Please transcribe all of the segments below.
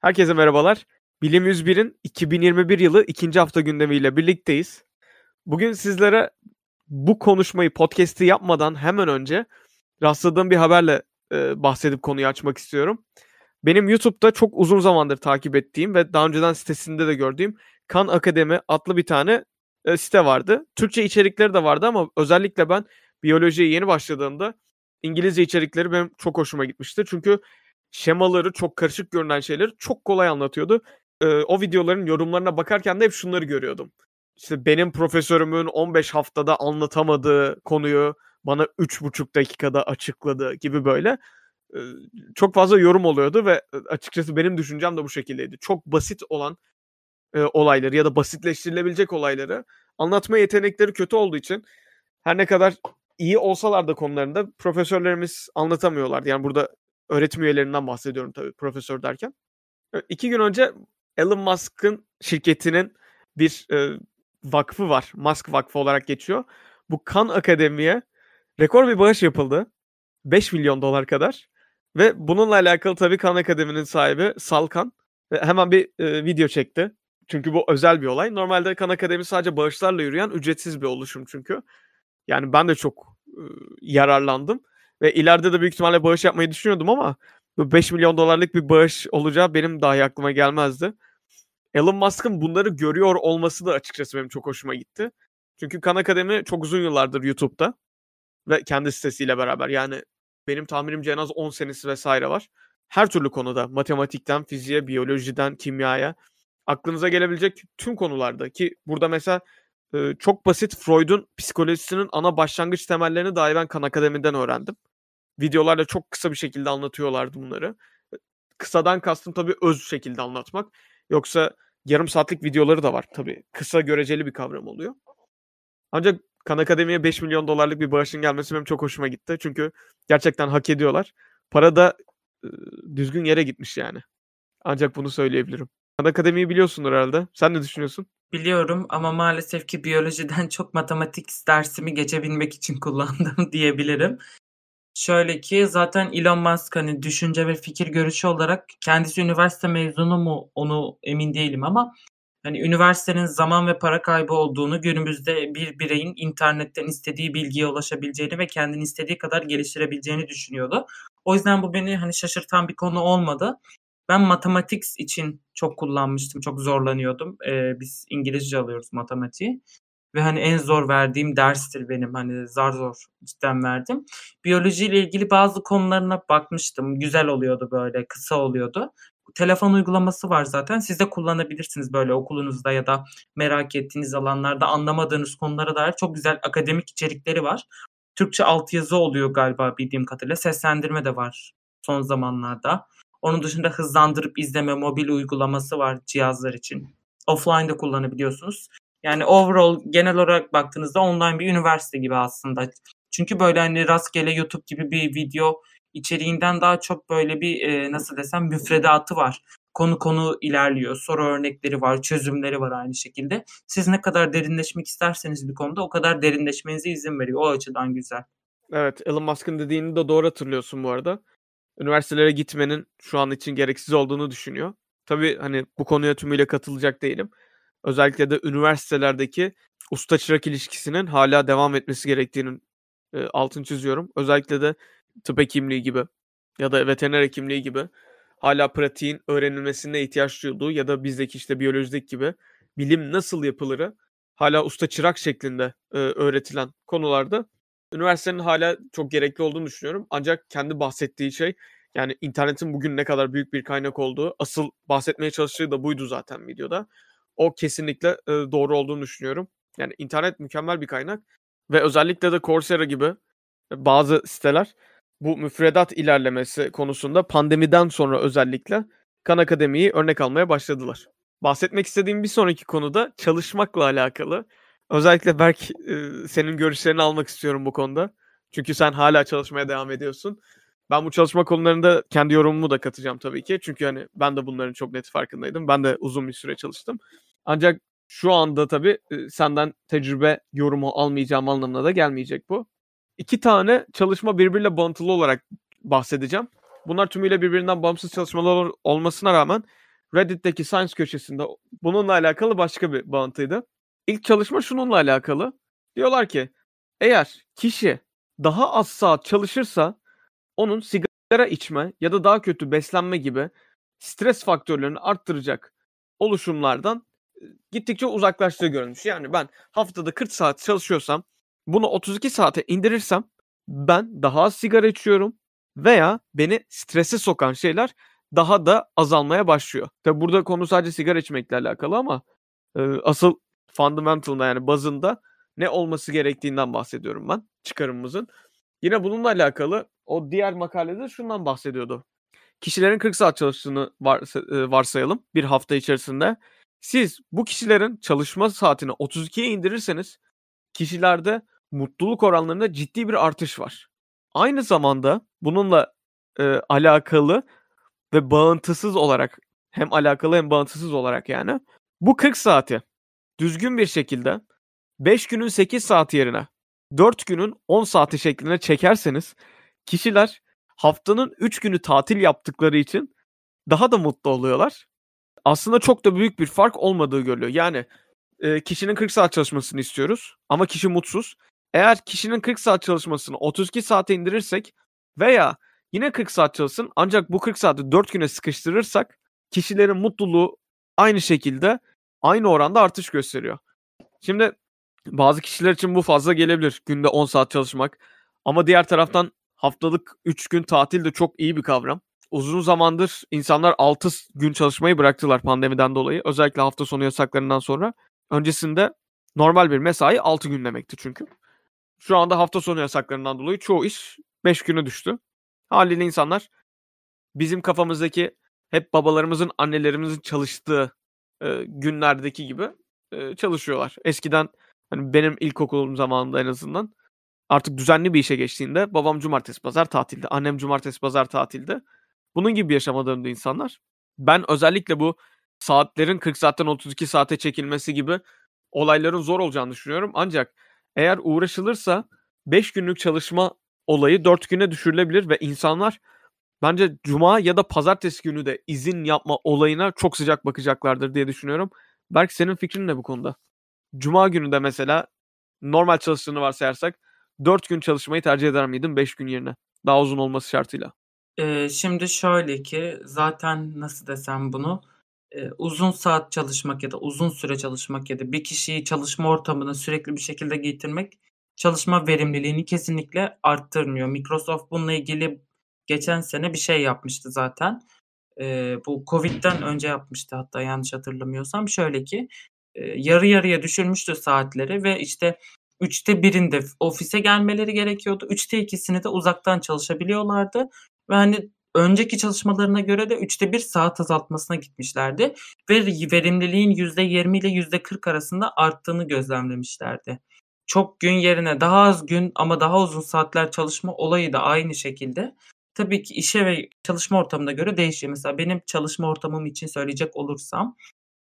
Herkese merhabalar. Bilim 101'in 2021 yılı ikinci hafta gündemiyle birlikteyiz. Bugün sizlere bu konuşmayı, podcast'i yapmadan hemen önce rastladığım bir haberle e, bahsedip konuyu açmak istiyorum. Benim YouTube'da çok uzun zamandır takip ettiğim ve daha önceden sitesinde de gördüğüm Kan Akademi adlı bir tane e, site vardı. Türkçe içerikleri de vardı ama özellikle ben biyolojiye yeni başladığımda İngilizce içerikleri benim çok hoşuma gitmişti. Çünkü şemaları çok karışık görünen şeyleri çok kolay anlatıyordu. Ee, o videoların yorumlarına bakarken de hep şunları görüyordum. İşte benim profesörümün 15 haftada anlatamadığı konuyu bana 3,5 dakikada açıkladı gibi böyle ee, çok fazla yorum oluyordu ve açıkçası benim düşüncem de bu şekildeydi. Çok basit olan e, olayları ya da basitleştirilebilecek olayları anlatma yetenekleri kötü olduğu için her ne kadar iyi olsalar da konularında profesörlerimiz anlatamıyorlardı. Yani burada öğretim üyelerinden bahsediyorum tabii profesör derken. İki gün önce Elon Musk'ın şirketinin bir e, vakfı var. Musk Vakfı olarak geçiyor. Bu Kan Akademi'ye rekor bir bağış yapıldı. 5 milyon dolar kadar. Ve bununla alakalı tabii Kan Akademi'nin sahibi Salkan hemen bir e, video çekti. Çünkü bu özel bir olay. Normalde Kan Akademi sadece bağışlarla yürüyen ücretsiz bir oluşum çünkü. Yani ben de çok e, yararlandım. Ve ileride de büyük ihtimalle bağış yapmayı düşünüyordum ama bu 5 milyon dolarlık bir bağış olacağı benim dahi aklıma gelmezdi. Elon Musk'ın bunları görüyor olması da açıkçası benim çok hoşuma gitti. Çünkü Khan Akademi çok uzun yıllardır YouTube'da ve kendi sitesiyle beraber yani benim tahminimce en az 10 senesi vesaire var. Her türlü konuda matematikten fiziğe, biyolojiden kimyaya aklınıza gelebilecek tüm konularda ki burada mesela çok basit Freud'un psikolojisinin ana başlangıç temellerini dahi ben Kan Akademi'den öğrendim videolarla çok kısa bir şekilde anlatıyorlardı bunları. Kısadan kastım tabii öz şekilde anlatmak. Yoksa yarım saatlik videoları da var tabii. Kısa göreceli bir kavram oluyor. Ancak Kan Akademi'ye 5 milyon dolarlık bir bağışın gelmesi benim çok hoşuma gitti. Çünkü gerçekten hak ediyorlar. Para da e, düzgün yere gitmiş yani. Ancak bunu söyleyebilirim. Kan Akademi'yi biliyorsundur herhalde. Sen ne düşünüyorsun? Biliyorum ama maalesef ki biyolojiden çok matematik dersimi geçebilmek için kullandım diyebilirim. Şöyle ki zaten Elon Musk hani düşünce ve fikir görüşü olarak kendisi üniversite mezunu mu onu emin değilim ama hani üniversitenin zaman ve para kaybı olduğunu günümüzde bir bireyin internetten istediği bilgiye ulaşabileceğini ve kendini istediği kadar geliştirebileceğini düşünüyordu. O yüzden bu beni hani şaşırtan bir konu olmadı. Ben matematik için çok kullanmıştım, çok zorlanıyordum. Ee, biz İngilizce alıyoruz matematiği ve hani en zor verdiğim derstir benim. Hani zar zor cidden verdim. Biyolojiyle ilgili bazı konularına bakmıştım. Güzel oluyordu böyle, kısa oluyordu. Telefon uygulaması var zaten. Siz de kullanabilirsiniz böyle okulunuzda ya da merak ettiğiniz alanlarda anlamadığınız konulara dair çok güzel akademik içerikleri var. Türkçe altyazı oluyor galiba bildiğim kadarıyla. Seslendirme de var son zamanlarda. Onun dışında hızlandırıp izleme mobil uygulaması var cihazlar için. Offline de kullanabiliyorsunuz. Yani overall genel olarak baktığınızda online bir üniversite gibi aslında. Çünkü böyle hani rastgele YouTube gibi bir video içeriğinden daha çok böyle bir e, nasıl desem müfredatı var. Konu konu ilerliyor. Soru örnekleri var, çözümleri var aynı şekilde. Siz ne kadar derinleşmek isterseniz bir konuda o kadar derinleşmenize izin veriyor. O açıdan güzel. Evet, Elon Musk'ın dediğini de doğru hatırlıyorsun bu arada. Üniversitelere gitmenin şu an için gereksiz olduğunu düşünüyor. Tabii hani bu konuya tümüyle katılacak değilim özellikle de üniversitelerdeki usta çırak ilişkisinin hala devam etmesi gerektiğinin e, altını çiziyorum. Özellikle de tıp hekimliği gibi ya da veteriner hekimliği gibi hala pratiğin öğrenilmesine ihtiyaç duyulduğu ya da bizdeki işte biyolojideki gibi bilim nasıl yapılırı hala usta çırak şeklinde e, öğretilen konularda üniversitenin hala çok gerekli olduğunu düşünüyorum. Ancak kendi bahsettiği şey yani internetin bugün ne kadar büyük bir kaynak olduğu asıl bahsetmeye çalıştığı da buydu zaten videoda. O kesinlikle e, doğru olduğunu düşünüyorum. Yani internet mükemmel bir kaynak ve özellikle de Coursera gibi bazı siteler bu müfredat ilerlemesi konusunda pandemiden sonra özellikle Kan Akademi'yi örnek almaya başladılar. Bahsetmek istediğim bir sonraki konuda çalışmakla alakalı. Özellikle Berk senin görüşlerini almak istiyorum bu konuda. Çünkü sen hala çalışmaya devam ediyorsun. Ben bu çalışma konularında kendi yorumumu da katacağım tabii ki. Çünkü hani ben de bunların çok net farkındaydım. Ben de uzun bir süre çalıştım. Ancak şu anda tabii senden tecrübe yorumu almayacağım anlamına da gelmeyecek bu. İki tane çalışma birbiriyle bağıntılı olarak bahsedeceğim. Bunlar tümüyle birbirinden bağımsız çalışmalar olmasına rağmen Reddit'teki Science köşesinde bununla alakalı başka bir bağıntıydı. İlk çalışma şununla alakalı. Diyorlar ki eğer kişi daha az saat çalışırsa onun sigara içme ya da daha kötü beslenme gibi stres faktörlerini arttıracak oluşumlardan gittikçe uzaklaştığı görülmüş. Yani ben haftada 40 saat çalışıyorsam bunu 32 saate indirirsem ben daha az sigara içiyorum veya beni strese sokan şeyler daha da azalmaya başlıyor. Tabi burada konu sadece sigara içmekle alakalı ama e, asıl fundamental'da yani bazında ne olması gerektiğinden bahsediyorum ben çıkarımımızın. Yine bununla alakalı o diğer makalede şundan bahsediyordu. Kişilerin 40 saat çalıştığını varsayalım bir hafta içerisinde. Siz bu kişilerin çalışma saatini 32'ye indirirseniz kişilerde mutluluk oranlarında ciddi bir artış var. Aynı zamanda bununla e, alakalı ve bağıntısız olarak hem alakalı hem bağıntısız olarak yani bu 40 saati düzgün bir şekilde 5 günün 8 saati yerine 4 günün 10 saati şeklinde çekerseniz kişiler haftanın 3 günü tatil yaptıkları için daha da mutlu oluyorlar. Aslında çok da büyük bir fark olmadığı görülüyor. Yani e, kişinin 40 saat çalışmasını istiyoruz ama kişi mutsuz. Eğer kişinin 40 saat çalışmasını 32 saate indirirsek veya yine 40 saat çalışsın ancak bu 40 saati 4 güne sıkıştırırsak kişilerin mutluluğu aynı şekilde aynı oranda artış gösteriyor. Şimdi bazı kişiler için bu fazla gelebilir. Günde 10 saat çalışmak. Ama diğer taraftan haftalık 3 gün tatil de çok iyi bir kavram. Uzun zamandır insanlar 6 gün çalışmayı bıraktılar pandemiden dolayı. Özellikle hafta sonu yasaklarından sonra. Öncesinde normal bir mesai 6 gün demekti çünkü. Şu anda hafta sonu yasaklarından dolayı çoğu iş 5 güne düştü. Haliyle insanlar bizim kafamızdaki hep babalarımızın, annelerimizin çalıştığı e, günlerdeki gibi e, çalışıyorlar. Eskiden hani benim ilkokulum zamanında en azından artık düzenli bir işe geçtiğinde babam cumartesi pazar tatilde, annem cumartesi pazar tatilde. Bunun gibi bir yaşama döndü insanlar. Ben özellikle bu saatlerin 40 saatten 32 saate çekilmesi gibi olayların zor olacağını düşünüyorum. Ancak eğer uğraşılırsa 5 günlük çalışma olayı 4 güne düşürülebilir ve insanlar bence cuma ya da pazartesi günü de izin yapma olayına çok sıcak bakacaklardır diye düşünüyorum. Belki senin fikrin ne bu konuda? Cuma günü de mesela normal çalıştığını varsayarsak 4 gün çalışmayı tercih eder miydin 5 gün yerine? Daha uzun olması şartıyla. Şimdi şöyle ki zaten nasıl desem bunu, uzun saat çalışmak ya da uzun süre çalışmak ya da bir kişiyi çalışma ortamına sürekli bir şekilde getirmek çalışma verimliliğini kesinlikle arttırmıyor. Microsoft bununla ilgili geçen sene bir şey yapmıştı zaten. Bu COVID'den önce yapmıştı hatta yanlış hatırlamıyorsam. Şöyle ki, yarı yarıya düşürmüştü saatleri ve işte 3'te birinde ofise gelmeleri gerekiyordu. 3'te 2'sini de uzaktan çalışabiliyorlardı ve hani önceki çalışmalarına göre de 3'te 1 saat azaltmasına gitmişlerdi ve verimliliğin %20 ile %40 arasında arttığını gözlemlemişlerdi. Çok gün yerine daha az gün ama daha uzun saatler çalışma olayı da aynı şekilde. Tabii ki işe ve çalışma ortamına göre değişiyor. Mesela benim çalışma ortamım için söyleyecek olursam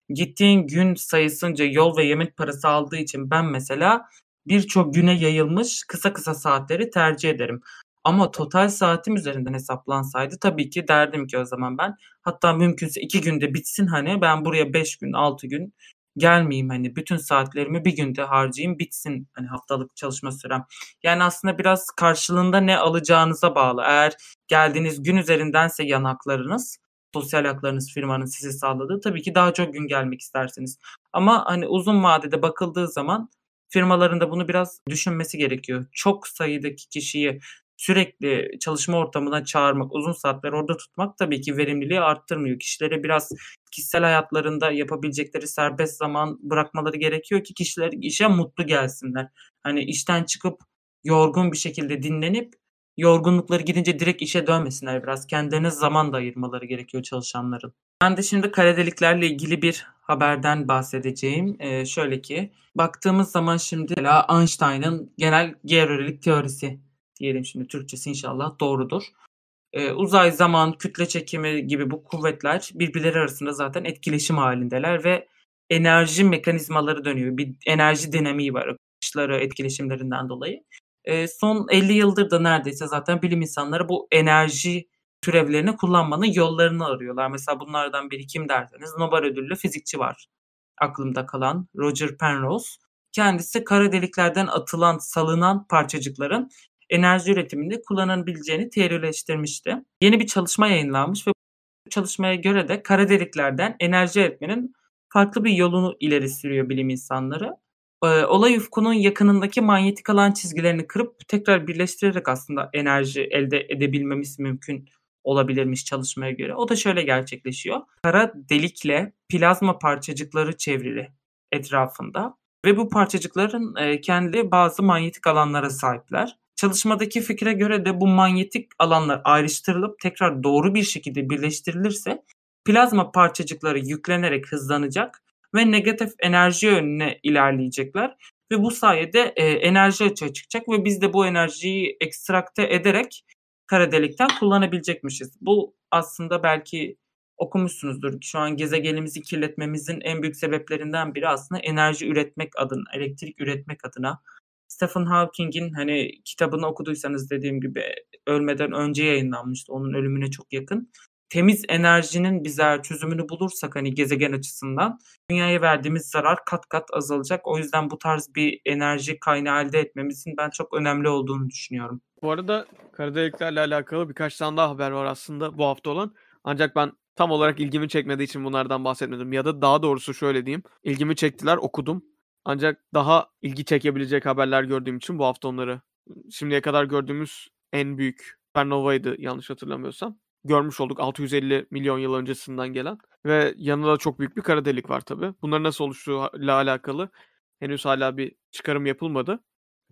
gittiğin gün sayısınca yol ve yemek parası aldığı için ben mesela birçok güne yayılmış kısa kısa saatleri tercih ederim. Ama total saatim üzerinden hesaplansaydı tabii ki derdim ki o zaman ben hatta mümkünse 2 günde bitsin hani ben buraya 5 gün 6 gün gelmeyeyim hani bütün saatlerimi bir günde harcayayım bitsin hani haftalık çalışma sürem. Yani aslında biraz karşılığında ne alacağınıza bağlı. Eğer geldiğiniz gün üzerindense yan haklarınız sosyal haklarınız firmanın size sağladığı tabii ki daha çok gün gelmek istersiniz. Ama hani uzun vadede bakıldığı zaman firmaların da bunu biraz düşünmesi gerekiyor. Çok sayıdaki kişiyi sürekli çalışma ortamına çağırmak, uzun saatler orada tutmak tabii ki verimliliği arttırmıyor. Kişilere biraz kişisel hayatlarında yapabilecekleri serbest zaman bırakmaları gerekiyor ki kişiler işe mutlu gelsinler. Hani işten çıkıp yorgun bir şekilde dinlenip yorgunlukları gidince direkt işe dönmesinler biraz. Kendilerine zaman da ayırmaları gerekiyor çalışanların. Ben de şimdi kara deliklerle ilgili bir haberden bahsedeceğim. Ee, şöyle ki baktığımız zaman şimdi Einstein'ın genel georelik teorisi diyelim şimdi Türkçesi inşallah doğrudur. Ee, uzay, zaman, kütle çekimi gibi bu kuvvetler birbirleri arasında zaten etkileşim halindeler ve enerji mekanizmaları dönüyor. Bir enerji dinamiği var akışları, etkileşimlerinden dolayı. Ee, son 50 yıldır da neredeyse zaten bilim insanları bu enerji türevlerini kullanmanın yollarını arıyorlar. Mesela bunlardan biri kim derseniz Nobel ödüllü fizikçi var aklımda kalan Roger Penrose. Kendisi kara deliklerden atılan, salınan parçacıkların enerji üretiminde kullanılabileceğini teorileştirmişti. Yeni bir çalışma yayınlanmış ve bu çalışmaya göre de kara deliklerden enerji üretmenin farklı bir yolunu ileri sürüyor bilim insanları. Ee, olay ufkunun yakınındaki manyetik alan çizgilerini kırıp tekrar birleştirerek aslında enerji elde edebilmemiz mümkün olabilirmiş çalışmaya göre. O da şöyle gerçekleşiyor. Kara delikle plazma parçacıkları çevrili etrafında ve bu parçacıkların e, kendi bazı manyetik alanlara sahipler. Çalışmadaki fikre göre de bu manyetik alanlar ayrıştırılıp tekrar doğru bir şekilde birleştirilirse plazma parçacıkları yüklenerek hızlanacak ve negatif enerji yönüne ilerleyecekler ve bu sayede e, enerji açığa çıkacak ve biz de bu enerjiyi ekstrakte ederek kara delikten kullanabilecekmişiz. Bu aslında belki okumuşsunuzdur. Şu an gezegenimizi kirletmemizin en büyük sebeplerinden biri aslında enerji üretmek adına, elektrik üretmek adına. Stephen Hawking'in hani kitabını okuduysanız dediğim gibi ölmeden önce yayınlanmıştı. Onun ölümüne çok yakın. Temiz enerjinin bize çözümünü bulursak hani gezegen açısından dünyaya verdiğimiz zarar kat kat azalacak. O yüzden bu tarz bir enerji kaynağı elde etmemizin ben çok önemli olduğunu düşünüyorum. Bu arada kara deliklerle alakalı birkaç tane daha haber var aslında bu hafta olan. Ancak ben tam olarak ilgimi çekmediği için bunlardan bahsetmedim. Ya da daha doğrusu şöyle diyeyim. İlgimi çektiler okudum. Ancak daha ilgi çekebilecek haberler gördüğüm için bu hafta onları şimdiye kadar gördüğümüz en büyük süpernovaydı yanlış hatırlamıyorsam. Görmüş olduk 650 milyon yıl öncesinden gelen ve yanında çok büyük bir kara delik var tabi. Bunların nasıl oluştuğuyla alakalı henüz hala bir çıkarım yapılmadı.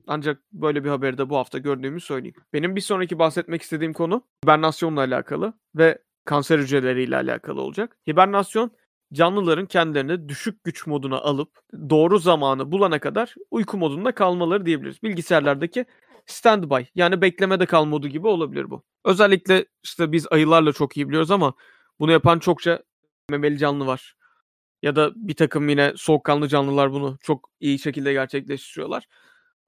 Ancak böyle bir haberi de bu hafta gördüğümü söyleyeyim. Benim bir sonraki bahsetmek istediğim konu hibernasyonla alakalı ve kanser hücreleriyle alakalı olacak. Hibernasyon canlıların kendilerini düşük güç moduna alıp doğru zamanı bulana kadar uyku modunda kalmaları diyebiliriz. Bilgisayarlardaki standby yani beklemede kal modu gibi olabilir bu. Özellikle işte biz ayılarla çok iyi biliyoruz ama bunu yapan çokça memeli canlı var. Ya da bir takım yine soğukkanlı canlılar bunu çok iyi şekilde gerçekleştiriyorlar.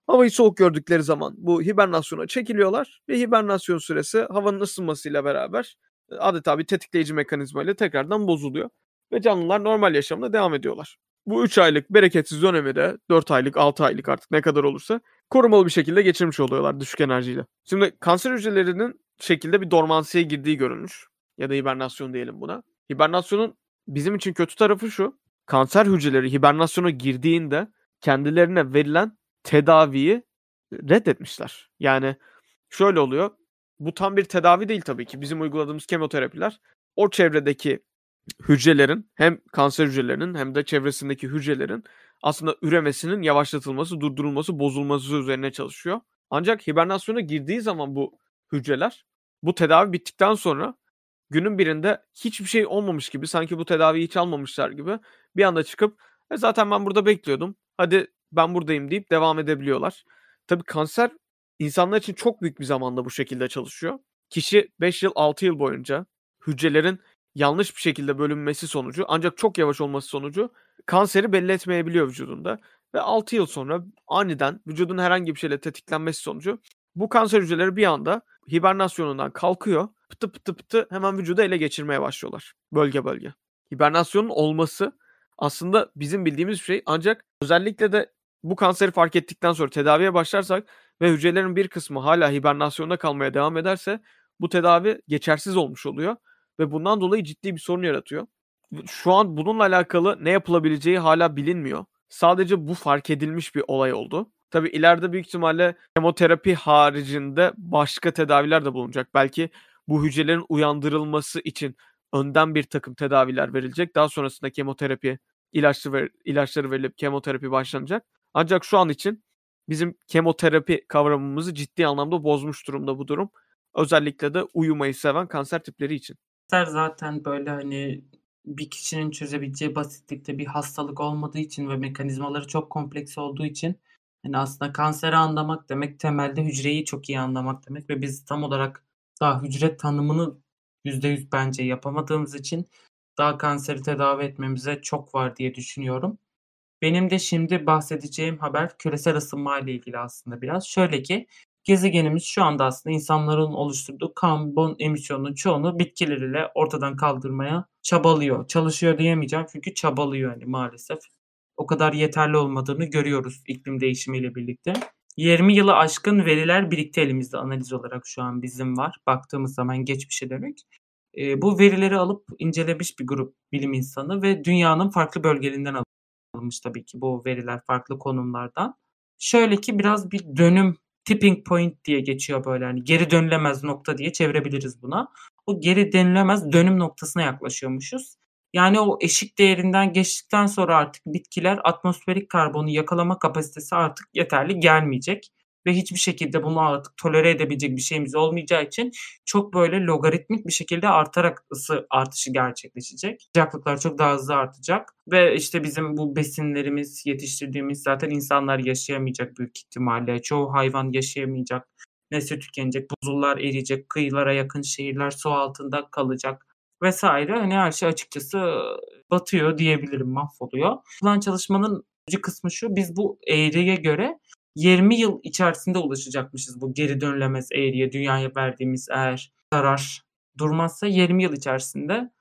Havayı soğuk gördükleri zaman bu hibernasyona çekiliyorlar ve hibernasyon süresi havanın ısınmasıyla beraber adeta bir tetikleyici mekanizma ile tekrardan bozuluyor ve canlılar normal yaşamına devam ediyorlar. Bu 3 aylık bereketsiz dönemi de 4 aylık 6 aylık artık ne kadar olursa korumalı bir şekilde geçirmiş oluyorlar düşük enerjiyle. Şimdi kanser hücrelerinin şekilde bir dormansiyeye girdiği görülmüş. Ya da hibernasyon diyelim buna. Hibernasyonun bizim için kötü tarafı şu. Kanser hücreleri hibernasyona girdiğinde kendilerine verilen tedaviyi reddetmişler. Yani şöyle oluyor. Bu tam bir tedavi değil tabii ki. Bizim uyguladığımız kemoterapiler o çevredeki hücrelerin hem kanser hücrelerinin hem de çevresindeki hücrelerin aslında üremesinin yavaşlatılması, durdurulması, bozulması üzerine çalışıyor. Ancak hibernasyona girdiği zaman bu hücreler bu tedavi bittikten sonra günün birinde hiçbir şey olmamış gibi sanki bu tedaviyi hiç almamışlar gibi bir anda çıkıp e zaten ben burada bekliyordum. Hadi ben buradayım deyip devam edebiliyorlar. Tabii kanser insanlar için çok büyük bir zamanda bu şekilde çalışıyor. Kişi 5 yıl 6 yıl boyunca hücrelerin yanlış bir şekilde bölünmesi sonucu ancak çok yavaş olması sonucu kanseri belli etmeyebiliyor vücudunda. Ve 6 yıl sonra aniden vücudun herhangi bir şeyle tetiklenmesi sonucu bu kanser hücreleri bir anda hibernasyonundan kalkıyor. Pıtı pıtı pıtı hemen vücudu ele geçirmeye başlıyorlar. Bölge bölge. Hibernasyonun olması aslında bizim bildiğimiz bir şey ancak özellikle de bu kanseri fark ettikten sonra tedaviye başlarsak ve hücrelerin bir kısmı hala hibernasyonda kalmaya devam ederse bu tedavi geçersiz olmuş oluyor ve bundan dolayı ciddi bir sorun yaratıyor. Şu an bununla alakalı ne yapılabileceği hala bilinmiyor. Sadece bu fark edilmiş bir olay oldu. Tabi ileride büyük ihtimalle kemoterapi haricinde başka tedaviler de bulunacak. Belki bu hücrelerin uyandırılması için önden bir takım tedaviler verilecek. Daha sonrasında kemoterapi ilaçlı ver, ilaçları verilip kemoterapi başlanacak. Ancak şu an için bizim kemoterapi kavramımızı ciddi anlamda bozmuş durumda bu durum. Özellikle de uyumayı seven kanser tipleri için. Zaten böyle hani bir kişinin çözebileceği basitlikte bir hastalık olmadığı için ve mekanizmaları çok kompleks olduğu için hani aslında kanseri anlamak demek temelde hücreyi çok iyi anlamak demek ve biz tam olarak daha hücre tanımını %100 bence yapamadığımız için daha kanseri tedavi etmemize çok var diye düşünüyorum. Benim de şimdi bahsedeceğim haber küresel ısınma ile ilgili aslında biraz. Şöyle ki gezegenimiz şu anda aslında insanların oluşturduğu karbon emisyonunun çoğunu bitkiler ile ortadan kaldırmaya çabalıyor. Çalışıyor diyemeyeceğim çünkü çabalıyor yani maalesef. O kadar yeterli olmadığını görüyoruz iklim değişimiyle birlikte. 20 yılı aşkın veriler birlikte elimizde analiz olarak şu an bizim var. Baktığımız zaman geçmişe dönük. E, bu verileri alıp incelemiş bir grup bilim insanı ve dünyanın farklı bölgelerinden alınmış tabii ki bu veriler farklı konumlardan. Şöyle ki biraz bir dönüm tipping point diye geçiyor böyle hani geri dönülemez nokta diye çevirebiliriz buna. O geri dönülemez dönüm noktasına yaklaşıyormuşuz. Yani o eşik değerinden geçtikten sonra artık bitkiler atmosferik karbonu yakalama kapasitesi artık yeterli gelmeyecek ve hiçbir şekilde bunu artık tolere edebilecek bir şeyimiz olmayacağı için çok böyle logaritmik bir şekilde artarak ısı artışı gerçekleşecek. Sıcaklıklar çok daha hızlı artacak ve işte bizim bu besinlerimiz yetiştirdiğimiz zaten insanlar yaşayamayacak büyük ihtimalle. Çoğu hayvan yaşayamayacak. Nesli tükenecek, buzullar eriyecek, kıyılara yakın şehirler su altında kalacak vesaire. Hani her şey açıkçası batıyor diyebilirim, mahvoluyor. Plan çalışmanın kısmı şu, biz bu eğriye göre 20 yıl içerisinde ulaşacakmışız bu geri dönülemez eğriye dünyaya verdiğimiz eğer zarar durmazsa 20 yıl içerisinde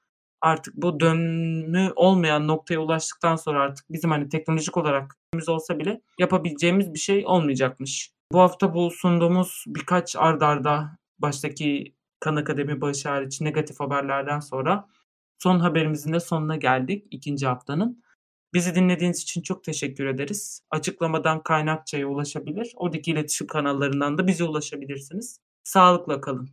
artık bu dönümü olmayan noktaya ulaştıktan sonra artık bizim hani teknolojik olarak olsa bile yapabileceğimiz bir şey olmayacakmış. Bu hafta bu sunduğumuz birkaç ardarda baştaki Kan Akademi başı hariç negatif haberlerden sonra son haberimizin de sonuna geldik ikinci haftanın. Bizi dinlediğiniz için çok teşekkür ederiz. Açıklamadan kaynakçaya ulaşabilir. Oradaki iletişim kanallarından da bize ulaşabilirsiniz. Sağlıkla kalın.